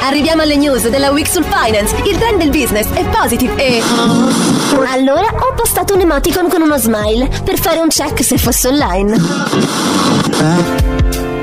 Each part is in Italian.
Arriviamo alle news della Week sul Finance. Il trend del business è positive e. Allora ho postato un emoticon con uno smile per fare un check se fosse online.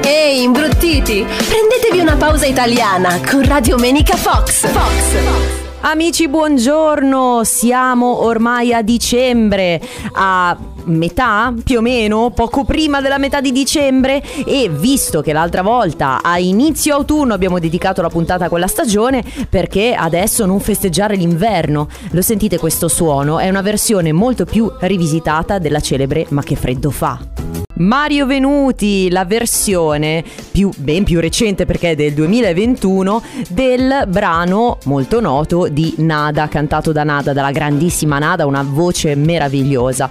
Ehi, imbruttiti! Prendetevi una pausa italiana con Radio Menica Fox. Fox. Amici, buongiorno! Siamo ormai a dicembre, a metà più o meno, poco prima della metà di dicembre e visto che l'altra volta a inizio autunno abbiamo dedicato la puntata a quella stagione, perché adesso non festeggiare l'inverno? Lo sentite questo suono? È una versione molto più rivisitata della celebre Ma che freddo fa. Mario Venuti, la versione più, ben più recente perché è del 2021 del brano molto noto di Nada, cantato da Nada, dalla grandissima Nada, una voce meravigliosa.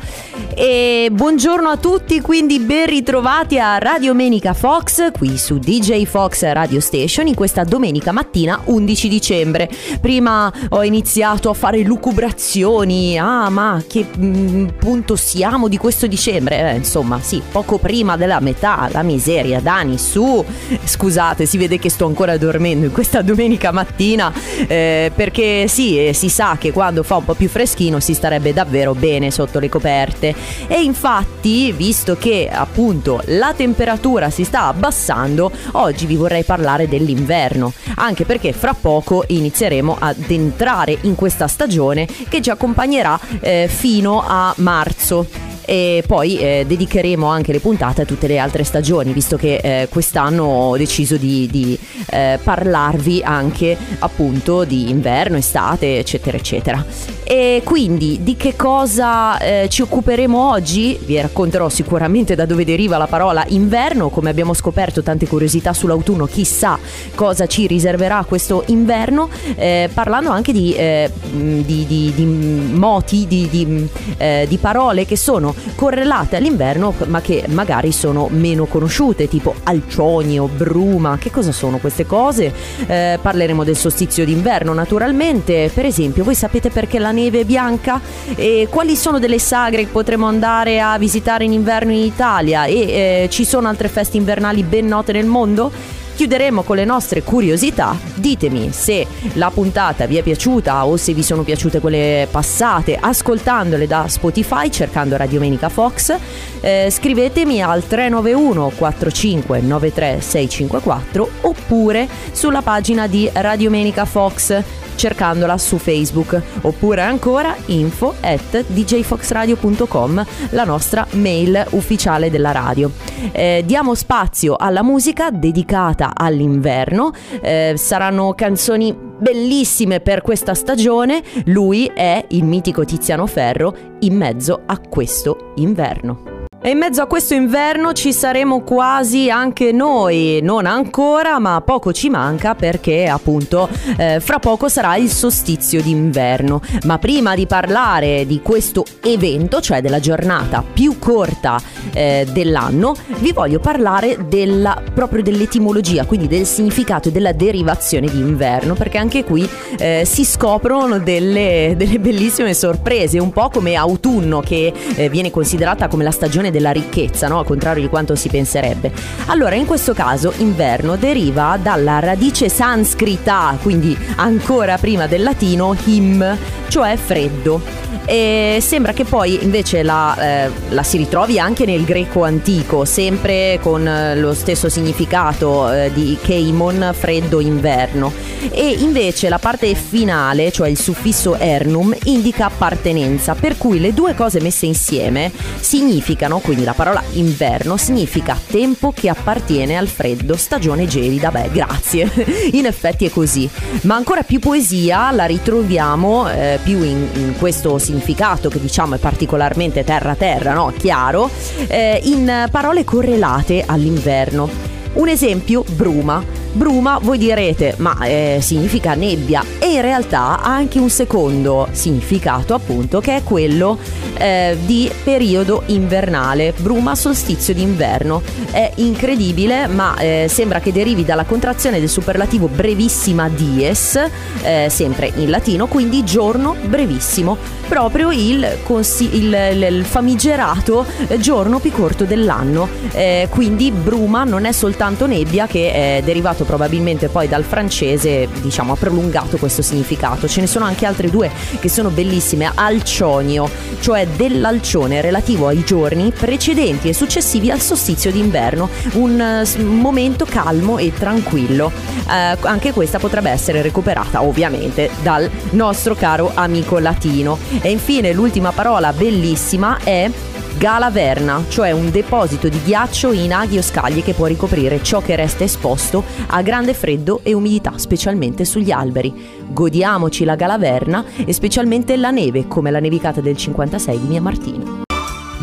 E buongiorno a tutti, quindi ben ritrovati a Radio Menica Fox, qui su DJ Fox Radio Station, in questa domenica mattina 11 dicembre. Prima ho iniziato a fare lucubrazioni, ah ma che mm, punto siamo di questo dicembre? Eh, insomma, sì, poco prima della metà, la miseria, Dani, su. Scusate, si vede che sto ancora dormendo in questa domenica mattina, eh, perché sì, eh, si sa che quando fa un po' più freschino si starebbe davvero bene sotto le coperte. E infatti, visto che appunto la temperatura si sta abbassando, oggi vi vorrei parlare dell'inverno, anche perché fra poco inizieremo ad entrare in questa stagione che ci accompagnerà eh, fino a marzo e poi eh, dedicheremo anche le puntate a tutte le altre stagioni, visto che eh, quest'anno ho deciso di, di eh, parlarvi anche appunto di inverno, estate, eccetera, eccetera. E quindi di che cosa eh, ci occuperemo oggi? Vi racconterò sicuramente da dove deriva la parola inverno, come abbiamo scoperto tante curiosità sull'autunno, chissà cosa ci riserverà questo inverno, eh, parlando anche di, eh, di, di, di moti, di, di parole che sono correlate all'inverno ma che magari sono meno conosciute, tipo alcionio, bruma, che cosa sono queste cose? Eh, parleremo del solstizio d'inverno naturalmente, per esempio voi sapete perché la neve bianca e quali sono delle sagre che potremo andare a visitare in inverno in Italia e eh, ci sono altre feste invernali ben note nel mondo? Chiuderemo con le nostre curiosità. Ditemi se la puntata vi è piaciuta o se vi sono piaciute quelle passate ascoltandole da Spotify cercando Radio Menica Fox. Eh, scrivetemi al 391 4593 654 oppure sulla pagina di Radio Menica Fox cercandola su Facebook oppure ancora info at djfoxradio.com la nostra mail ufficiale della radio. Eh, diamo spazio alla musica dedicata all'inverno, eh, saranno canzoni bellissime per questa stagione, lui è il mitico Tiziano Ferro in mezzo a questo inverno. E in mezzo a questo inverno ci saremo quasi anche noi, non ancora, ma poco ci manca perché appunto eh, fra poco sarà il solstizio d'inverno. Ma prima di parlare di questo evento, cioè della giornata più corta eh, dell'anno, vi voglio parlare della, proprio dell'etimologia, quindi del significato e della derivazione di inverno, perché anche qui eh, si scoprono delle, delle, bellissime sorprese, un po' come autunno che eh, viene considerata come la stagione della ricchezza, no? al contrario di quanto si penserebbe. Allora, in questo caso, inverno deriva dalla radice sanscrita, quindi ancora prima del latino, him, cioè freddo. E sembra che poi invece la, eh, la, si ritrovi anche nel greco antico, sempre con eh, lo stesso significato eh, di keimon, freddo inverno. E invece la parte finale, cioè il suffisso ernum, indica appartenenza, per cui le due cose messe insieme significano, quindi la parola inverno significa tempo che appartiene al freddo, stagione gelida, beh grazie, in effetti è così. Ma ancora più poesia la ritroviamo eh, più in, in questo significato significato che diciamo è particolarmente terra-terra, no? Chiaro, eh, in parole correlate all'inverno. Un esempio, bruma. Bruma, voi direte, ma eh, significa nebbia e in realtà ha anche un secondo significato appunto che è quello eh, di periodo invernale, bruma solstizio d'inverno. È incredibile ma eh, sembra che derivi dalla contrazione del superlativo brevissima dies, eh, sempre in latino, quindi giorno brevissimo, proprio il, consi- il, il, famigerato giorno più corto dell'anno. Eh, quindi bruma non è soltanto nebbia che è derivato derivato probabilmente poi dal francese, diciamo, ha prolungato questo significato. Ce ne sono anche altre due che sono bellissime, alcionio, cioè dell'alcione relativo ai giorni precedenti e successivi al solstizio d'inverno, un momento calmo e tranquillo. Uh, anche questa potrebbe essere recuperata ovviamente dal nostro caro amico latino. E infine l'ultima parola bellissima è Galaverna, cioè un deposito di ghiaccio in aghi o scaglie che può ricoprire ciò che resta esposto a grande freddo e umidità, specialmente sugli alberi. Godiamoci la Galaverna e specialmente la neve, come la nevicata del 56 di Mia Martino.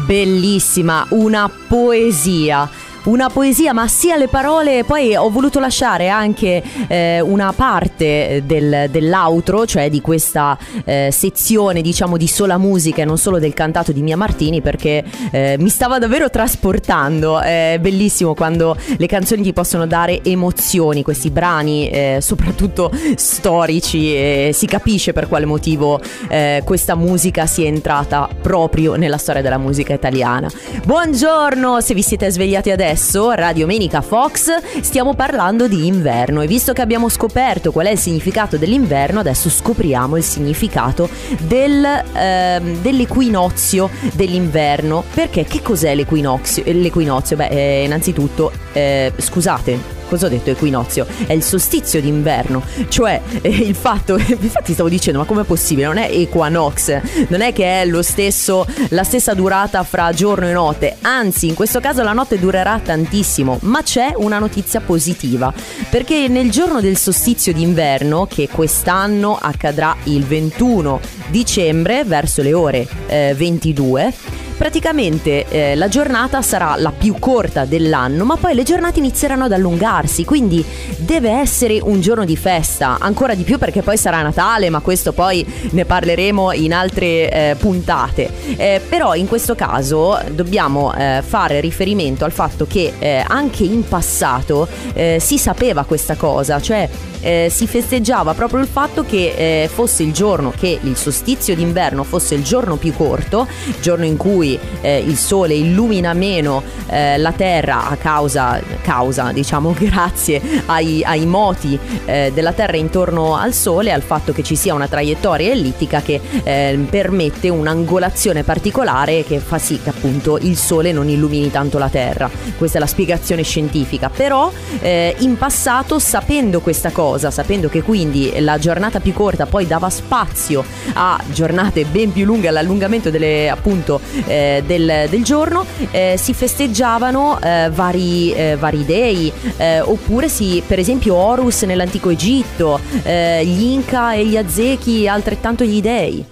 Bellissima, una poesia una poesia, ma sia le parole, poi ho voluto lasciare anche eh, una parte del, dell'outro, cioè di questa eh, sezione diciamo di sola musica e non solo del cantato di Mia Martini perché eh, mi stava davvero trasportando, è bellissimo quando le canzoni ti possono dare emozioni, questi brani eh, soprattutto storici e si capisce per quale motivo eh, questa musica sia entrata proprio nella storia della musica italiana. Buongiorno se vi siete svegliati adesso adesso, Radio Menica Fox, stiamo parlando di inverno e visto che abbiamo scoperto qual è il significato dell'inverno, adesso scopriamo il significato del, ehm, dell'equinozio dell'inverno. Perché che cos'è l'equinozio? L'equinozio, beh, eh, innanzitutto, eh, scusate, cosa ho detto equinozio? È il solstizio d'inverno, cioè eh, il fatto, infatti stavo dicendo ma com'è possibile? Non è equanox, non è che è lo stesso, la stessa durata fra giorno e notte, anzi in questo caso la notte durerà tantissimo, ma c'è una notizia positiva, perché nel giorno del solstizio d'inverno, che quest'anno accadrà il 21 dicembre verso le ore eh, 22, praticamente eh, la giornata sarà la più corta dell'anno, ma poi le giornate inizieranno ad allungarsi, quindi deve essere un giorno di festa, ancora di più perché poi sarà Natale, ma questo poi ne parleremo in altre eh, puntate. Eh, però in questo caso dobbiamo eh, fare riferimento al fatto che eh, anche in passato eh, si sapeva questa cosa, cioè eh, si festeggiava proprio il fatto che eh, fosse il giorno, che il solstizio d'inverno fosse il giorno più corto, giorno in cui eh, il sole illumina meno eh, la terra a causa, causa diciamo grazie ai, ai moti eh, della terra intorno al sole, al fatto che ci sia una traiettoria ellittica che eh, permette un'angolazione particolare che fa sì che appunto il sole non illumini tanto la terra. Questa è la spiegazione scientifica, però in passato sapendo questa cosa, sapendo che quindi la giornata più corta poi dava spazio a giornate ben più lunghe, all'allungamento delle, appunto, eh, del, del, giorno, eh, si festeggiavano eh, vari, eh, vari, dei, eh, oppure si, per esempio Horus nell'antico Egitto, eh, gli Inca e gli Aztechi altrettanto gli dei.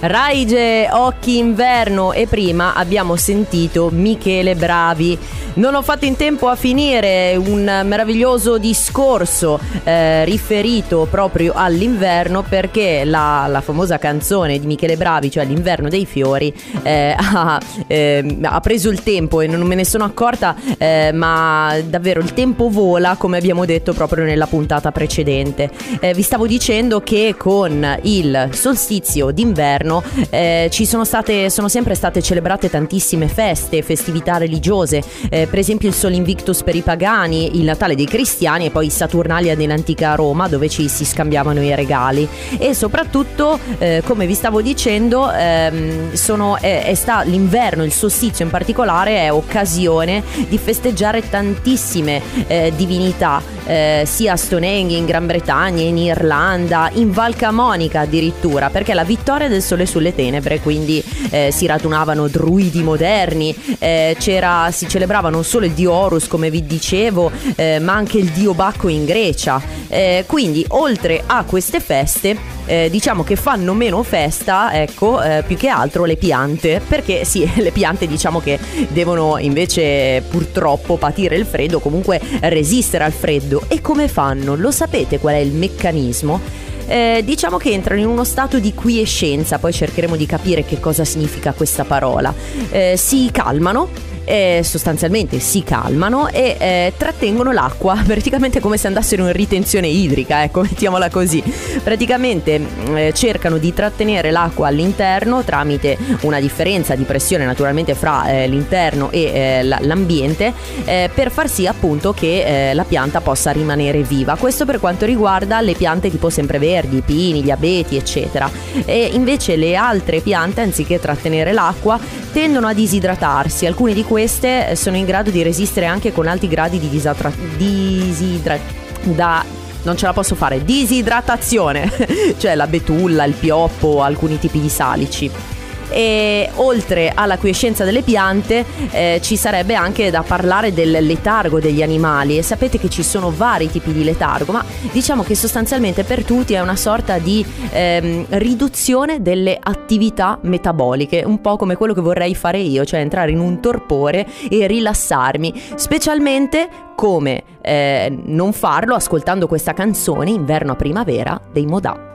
Raige, Occhi Inverno e prima abbiamo sentito Michele Bravi. Non ho fatto in tempo a finire un meraviglioso discorso eh, riferito proprio all'inverno perché la, la, famosa canzone di Michele Bravi, cioè L'inverno dei fiori, eh, ha, eh, ha, preso il tempo e non me ne sono accorta, eh, ma davvero il tempo vola come abbiamo detto proprio nella puntata precedente. Eh, vi stavo dicendo che con il solstizio d'inverno inverno eh, ci sono state, sono sempre state celebrate tantissime feste, festività religiose, eh, per esempio il Sol Invictus per i pagani, il Natale dei cristiani e poi Saturnalia nell'antica Roma dove ci si scambiavano i regali. E soprattutto eh, come vi stavo dicendo ehm, sono, sta, l'inverno, il solstizio in particolare è occasione di festeggiare tantissime eh, divinità eh, sia a Stonehenge in Gran Bretagna, in Irlanda, in Val Camonica addirittura perché la vittoria del solstizio Sole sulle tenebre, quindi eh, si radunavano druidi moderni, eh, si celebrava non solo il dio Horus come vi dicevo, eh, ma anche il dio Bacco in Grecia. Eh, quindi oltre a queste feste eh, diciamo che fanno meno festa, ecco, eh, più che altro le piante, perché sì, le piante diciamo che devono invece purtroppo patire il freddo, comunque resistere al freddo. E come fanno? Lo sapete qual è il meccanismo? Eh, diciamo che entrano in uno stato di quiescenza, poi cercheremo di capire che cosa significa questa parola. Eh, si calmano, eh, sostanzialmente si calmano e eh, trattengono l'acqua, praticamente come se andassero in ritenzione idrica, ecco, mettiamola così. Praticamente mm, eh, cercano di trattenere l'acqua all'interno tramite una differenza di pressione naturalmente fra eh, l'interno e eh, l'ambiente eh, per far sì appunto che la pianta possa rimanere viva. Questo per quanto riguarda le piante tipo sempreverdi, i pini, gli abeti, eccetera. E invece le altre piante, anziché trattenere l'acqua, tendono a disidratarsi. Alcune di queste sono in grado di resistere anche con alti gradi di disatra- disidra- da non ce la posso fare, disidratazione, cioè la betulla, il pioppo, alcuni tipi di salici e oltre alla quiescenza delle piante eh, ci sarebbe anche da parlare del letargo degli animali. E sapete che ci sono vari tipi di letargo ma diciamo che sostanzialmente per tutti è una sorta di ehm, riduzione delle attività metaboliche un po' come quello che vorrei fare io cioè entrare in un torpore e rilassarmi specialmente come eh, non farlo ascoltando questa canzone inverno a primavera dei Modà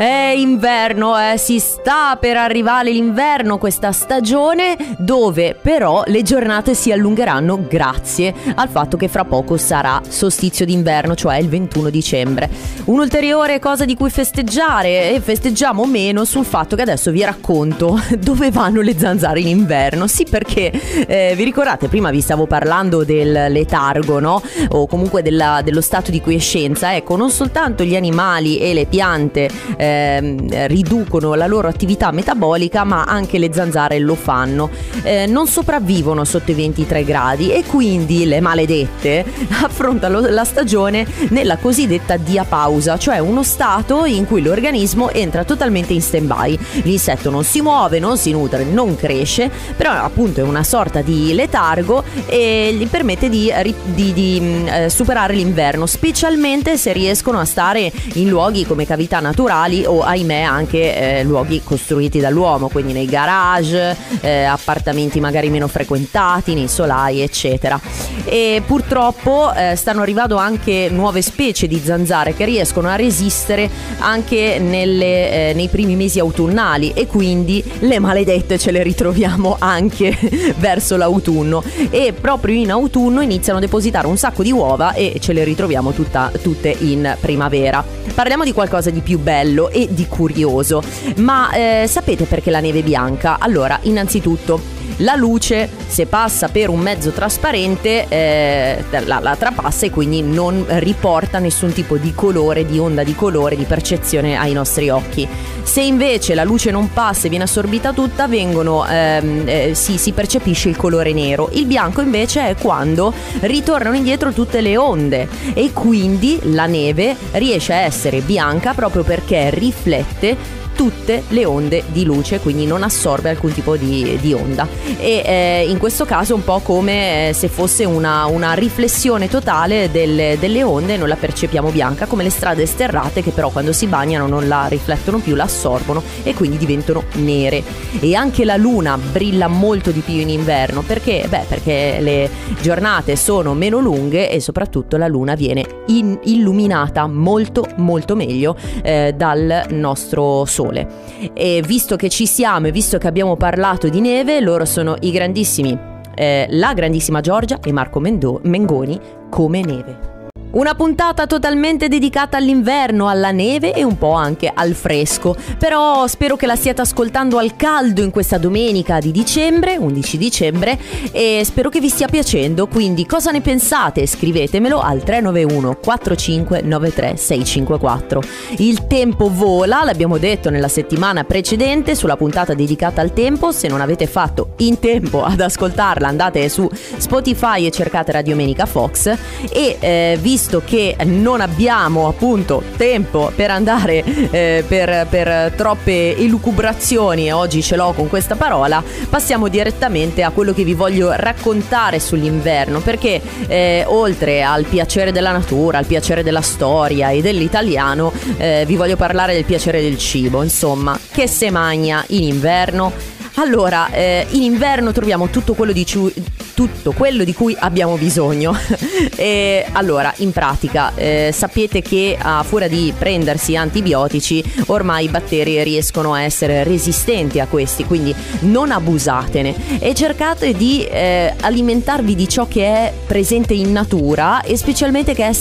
è inverno, eh, si sta per arrivare l'inverno, questa stagione dove però le giornate si allungheranno grazie al fatto che fra poco sarà solstizio d'inverno, cioè il 21 dicembre. Un'ulteriore cosa di cui festeggiare e festeggiamo meno sul fatto che adesso vi racconto dove vanno le zanzare in inverno. Sì, perché eh, vi ricordate, prima vi stavo parlando del letargo, no? O comunque della, dello stato di quiescenza. Ecco, non soltanto gli animali e le piante eh, eh, riducono la loro attività metabolica, ma anche le zanzare lo fanno. Eh, non sopravvivono sotto i 23 gradi e quindi le maledette affrontano la stagione nella cosiddetta diapausa, cioè uno stato in cui l'organismo entra totalmente in stand-by. L'insetto non si muove, non si nutre, non cresce, però appunto è una sorta di letargo e gli permette di, di, di mm, eh, superare l'inverno, specialmente se riescono a stare in luoghi come cavità naturali o ahimè anche eh, luoghi costruiti dall'uomo, quindi nei garage, eh, appartamenti magari meno frequentati, nei solai, eccetera. E purtroppo eh, stanno arrivando anche nuove specie di zanzare che riescono a resistere anche nelle, eh, nei primi mesi autunnali e quindi le maledette ce le ritroviamo anche verso l'autunno e proprio in autunno iniziano a depositare un sacco di uova e ce le ritroviamo tutta, tutte in primavera. Parliamo di qualcosa di più bello e di curioso. Ma eh, sapete perché la neve è bianca? Allora, innanzitutto la luce se passa per un mezzo trasparente eh, la, la, trapassa e quindi non riporta nessun tipo di colore, di onda di colore, di percezione ai nostri occhi. Se invece la luce non passa e viene assorbita tutta, vengono, ehm, eh, si, si percepisce il colore nero. Il bianco invece è quando ritornano indietro tutte le onde e quindi la neve riesce a essere bianca proprio perché riflette tutte le onde di luce, quindi non assorbe alcun tipo di, di onda. E eh, in questo caso è un po' come eh, se fosse una, una riflessione totale delle, delle, onde, non la percepiamo bianca, come le strade sterrate che però quando si bagnano non la riflettono più, la assorbono e quindi diventano nere. E anche la luna brilla molto di più in inverno perché? Beh, perché le giornate sono meno lunghe e soprattutto la luna viene in, illuminata molto molto meglio eh, dal nostro sole sole. E visto che ci siamo e visto che abbiamo parlato di neve, loro sono i grandissimi, eh, la grandissima Giorgia e Marco Mendo- Mengoni come neve. Una puntata totalmente dedicata all'inverno, alla neve e un po' anche al fresco. Però spero che la stiate ascoltando al caldo in questa domenica di dicembre, 11 dicembre, e spero che vi stia piacendo. Quindi cosa ne pensate? Scrivetemelo al 391 4593 654. Il tempo vola, l'abbiamo detto nella settimana precedente sulla puntata dedicata al tempo. Se non avete fatto in tempo ad ascoltarla, andate su Spotify e cercate Radio Menica Fox e eh, vi visto che non abbiamo appunto tempo per andare eh, per, per troppe elucubrazioni e oggi ce l'ho con questa parola, passiamo direttamente a quello che vi voglio raccontare sull'inverno perché eh, oltre al piacere della natura, al piacere della storia e dell'italiano, eh, vi voglio parlare del piacere del cibo, insomma, che se magna in inverno allora, eh, in inverno troviamo tutto quello di, ciu- tutto quello di cui abbiamo bisogno. e allora, in pratica, eh, sapete che a furia di prendersi antibiotici, ormai i batteri riescono a essere resistenti a questi, quindi non abusatene e cercate di eh, alimentarvi di ciò che è presente in natura e specialmente che è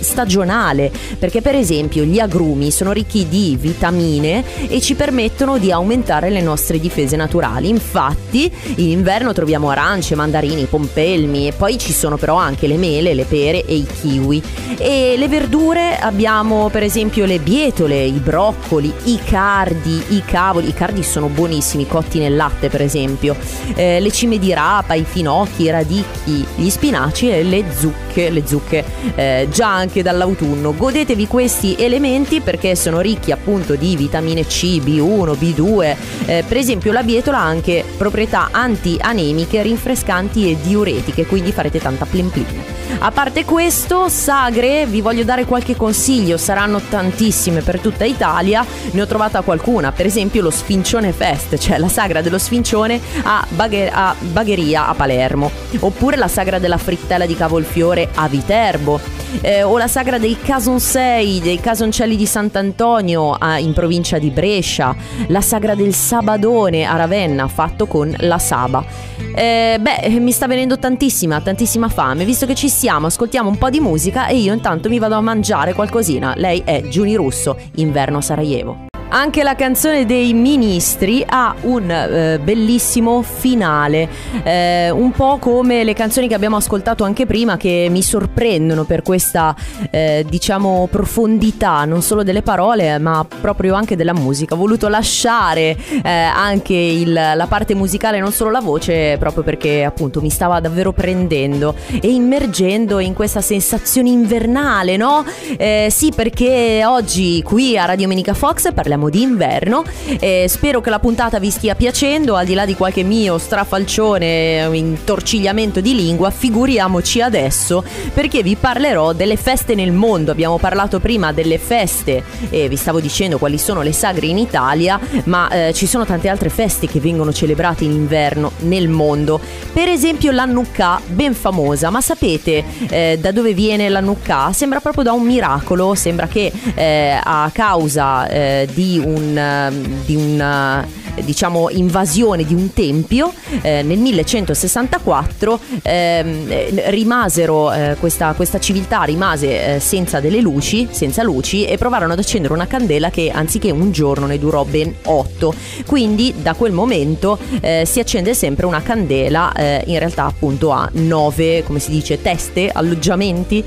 stagionale, perché per esempio gli agrumi sono ricchi di vitamine e ci permettono di aumentare le nostre difese naturali. Infatti, in inverno troviamo arance, mandarini, pompelmi e poi ci sono però anche le mele, le pere e i kiwi. E le verdure abbiamo per esempio le bietole, i broccoli, i cardi, i cavoli. I cardi sono buonissimi, cotti nel latte per esempio. Eh, le cime di rapa, i finocchi, i radicchi, gli spinaci e le zucche, le zucche eh, già anche dall'autunno. Godetevi questi elementi perché sono ricchi appunto di vitamine C, B1, B2. Eh, per esempio la bietola ha anche proprietà anti-anemiche, rinfrescanti e diuretiche, quindi farete tanta plin plin. A parte questo, sagre, vi voglio dare qualche consiglio, saranno tantissime per tutta Italia, ne ho trovata qualcuna, per esempio lo Sfincione Fest, cioè la sagra dello Sfincione a, Baghe- a Bagheria a Palermo, oppure la sagra della frittella di cavolfiore a Viterbo. Eh, o la sagra dei Casonsei, dei Casoncelli di Sant'Antonio a, in provincia di Brescia, la sagra del Sabadone a Ravenna fatto con la Saba. Eh, beh, mi sta venendo tantissima, tantissima fame, visto che ci ascoltiamo un po' di musica e io intanto mi vado a mangiare qualcosina. Lei è Giuni Russo, Inverno a Sarajevo. Anche la canzone dei ministri ha un eh, bellissimo finale, eh, un po' come le canzoni che abbiamo ascoltato anche prima che mi sorprendono per questa eh, diciamo profondità non solo delle parole ma proprio anche della musica. Ho voluto lasciare eh, anche il, la parte musicale, non solo la voce, proprio perché appunto mi stava davvero prendendo e immergendo in questa sensazione invernale, no? Eh, sì, perché oggi qui a Radio Menica Fox parliamo parliamo di inverno. Eh, spero che la puntata vi stia piacendo, al di là di qualche mio strafalcione, intorcigliamento di lingua, figuriamoci adesso perché vi parlerò delle feste nel mondo. Abbiamo parlato prima delle feste e vi stavo dicendo quali sono le sagre in Italia, ma eh, ci sono tante altre feste che vengono celebrate in inverno nel mondo. Per esempio la Nukkah, ben famosa, ma sapete eh, da dove viene la Nukkah? Sembra proprio da un miracolo, sembra che eh, a causa eh, di un, ehm, di una diciamo invasione di un tempio eh, nel 1164 ehm, eh, rimasero eh, questa, questa, civiltà rimase eh, senza delle luci senza luci e provarono ad accendere una candela che anziché un giorno ne durò ben otto. Quindi da quel momento eh, si accende sempre una candela eh, in realtà appunto a nove come si dice teste alloggiamenti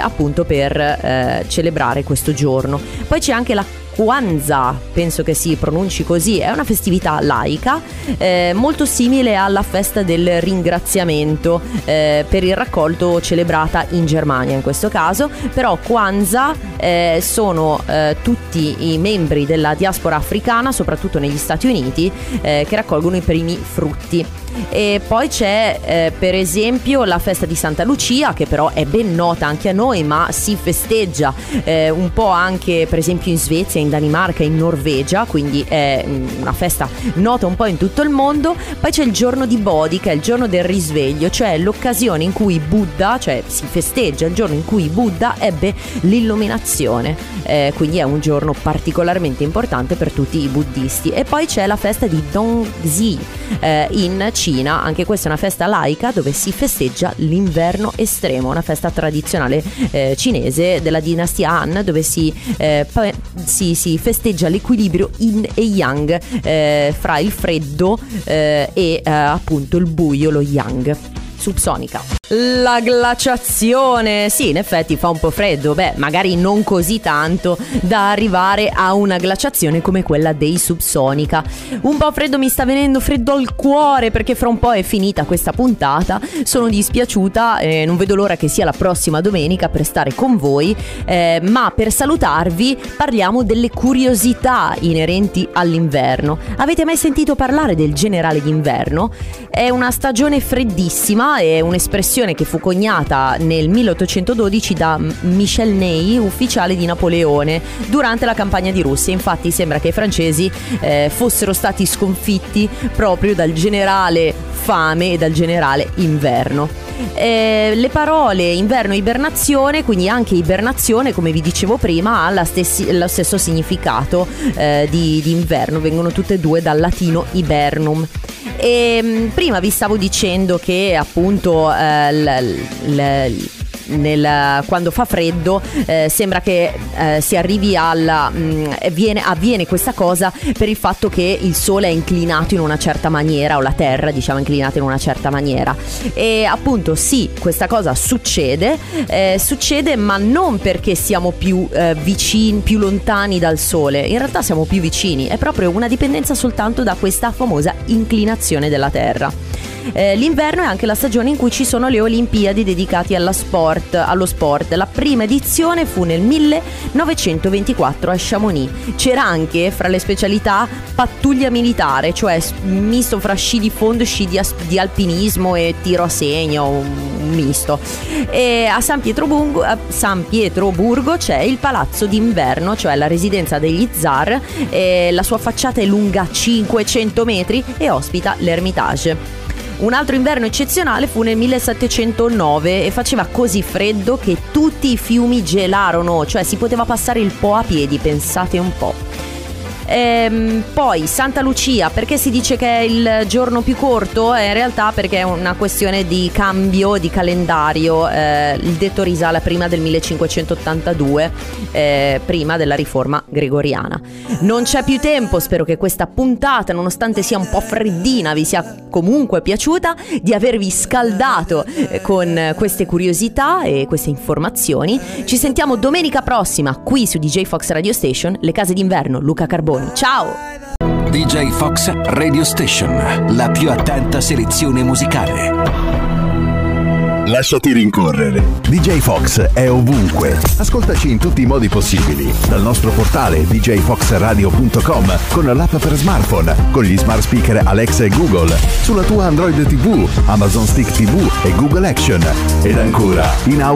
appunto per celebrare questo giorno. Poi c'è anche la Kwanzaa, penso che si pronunci così, è una festività laica eh, molto simile alla festa del ringraziamento eh, per il raccolto celebrata in Germania in questo caso, però Kwanzaa eh, sono eh, tutti i membri della diaspora africana, soprattutto negli Stati Uniti, eh, che raccolgono i primi frutti. E poi c'è eh, per esempio la festa di Santa Lucia, che però è ben nota anche a noi, ma si festeggia eh, un po' anche per esempio in Svezia, in Danimarca, in Norvegia, quindi è mm, una festa nota un po' in tutto il mondo. Poi c'è il giorno di Bodhi, che è il giorno del risveglio, cioè l'occasione in cui Buddha, cioè si festeggia il giorno in cui Buddha ebbe l'illuminazione. Eh, quindi è un giorno particolarmente importante per tutti i buddisti. E poi c'è la festa di Dongzi eh, in Cina, anche questa è una festa laica dove si festeggia l'inverno estremo, una festa tradizionale eh, cinese della dinastia Han dove si, eh, si, si festeggia l'equilibrio yin e yang eh, fra il freddo eh, e eh, appunto il buio, lo yang. Subsonica. La glaciazione, sì, in effetti fa un po' freddo, beh, magari non così tanto da arrivare a una glaciazione come quella dei Subsonica. Un po' freddo mi sta venendo freddo al cuore perché fra un po' è finita questa puntata. Sono dispiaciuta, eh, non vedo l'ora che sia la prossima domenica per stare con voi, eh, ma per salutarvi parliamo delle curiosità inerenti all'inverno. Avete mai sentito parlare del generale d'inverno? È una stagione freddissima, è un'espressione che fu coniata nel 1812 da Michel Ney, ufficiale di Napoleone, durante la campagna di Russia. Infatti sembra che i francesi eh, fossero stati sconfitti proprio dal generale fame e dal generale inverno. Eh, le parole inverno e ibernazione, quindi anche ibernazione, come vi dicevo prima, ha stessi, lo stesso significato eh, di, di inverno, vengono tutte e due dal latino ibernum. E ehm, prima vi stavo dicendo che appunto eh, l, l, nel, quando fa freddo eh, sembra che eh, si arrivi alla mh, mm, viene, avviene questa cosa per il fatto che il sole è inclinato in una certa maniera o la terra diciamo inclinata in una certa maniera. E appunto sì questa cosa succede eh, succede ma non perché siamo più eh, vicini più lontani dal sole. In realtà siamo più vicini è proprio una dipendenza soltanto da questa famosa inclinazione della terra eh, l'inverno è anche la stagione in cui ci sono le Olimpiadi dedicate sport, allo sport. La prima edizione fu nel 1924 a Chamonix. C'era anche fra le specialità pattuglia militare, cioè misto fra sci di fondo, sci di, di alpinismo e tiro a segno, un misto. E a San Pietroburgo, a San Pietroburgo c'è il palazzo d'inverno, cioè la residenza degli zar. la sua facciata è lunga 500 metri e ospita l'Ermitage. Un altro inverno eccezionale fu nel 1709 e faceva così freddo che tutti i fiumi gelarono, cioè si poteva passare il Po a piedi, pensate un po'. Ehm, poi Santa Lucia, perché si dice che è il giorno più corto? Eh, in realtà perché è una questione di cambio di calendario. Eh, il detto risale prima del 1582, eh, prima della riforma gregoriana. Non c'è più tempo, spero che questa puntata, nonostante sia un po' freddina, vi sia comunque piaciuta, di avervi scaldato eh, con queste curiosità e queste informazioni. Ci sentiamo domenica prossima qui su DJ Fox Radio Station, le case d'inverno, Luca Carboni. Ciao! DJ Fox Radio Station, la più attenta selezione musicale. Lasciati rincorrere. DJ Fox è ovunque. Ascoltaci in tutti i modi possibili. Dal nostro portale djfoxradio.com con l'app per smartphone, con gli smart speaker Alexa e Google, sulla tua Android TV, Amazon Stick TV e Google Action. Ed ancora in audio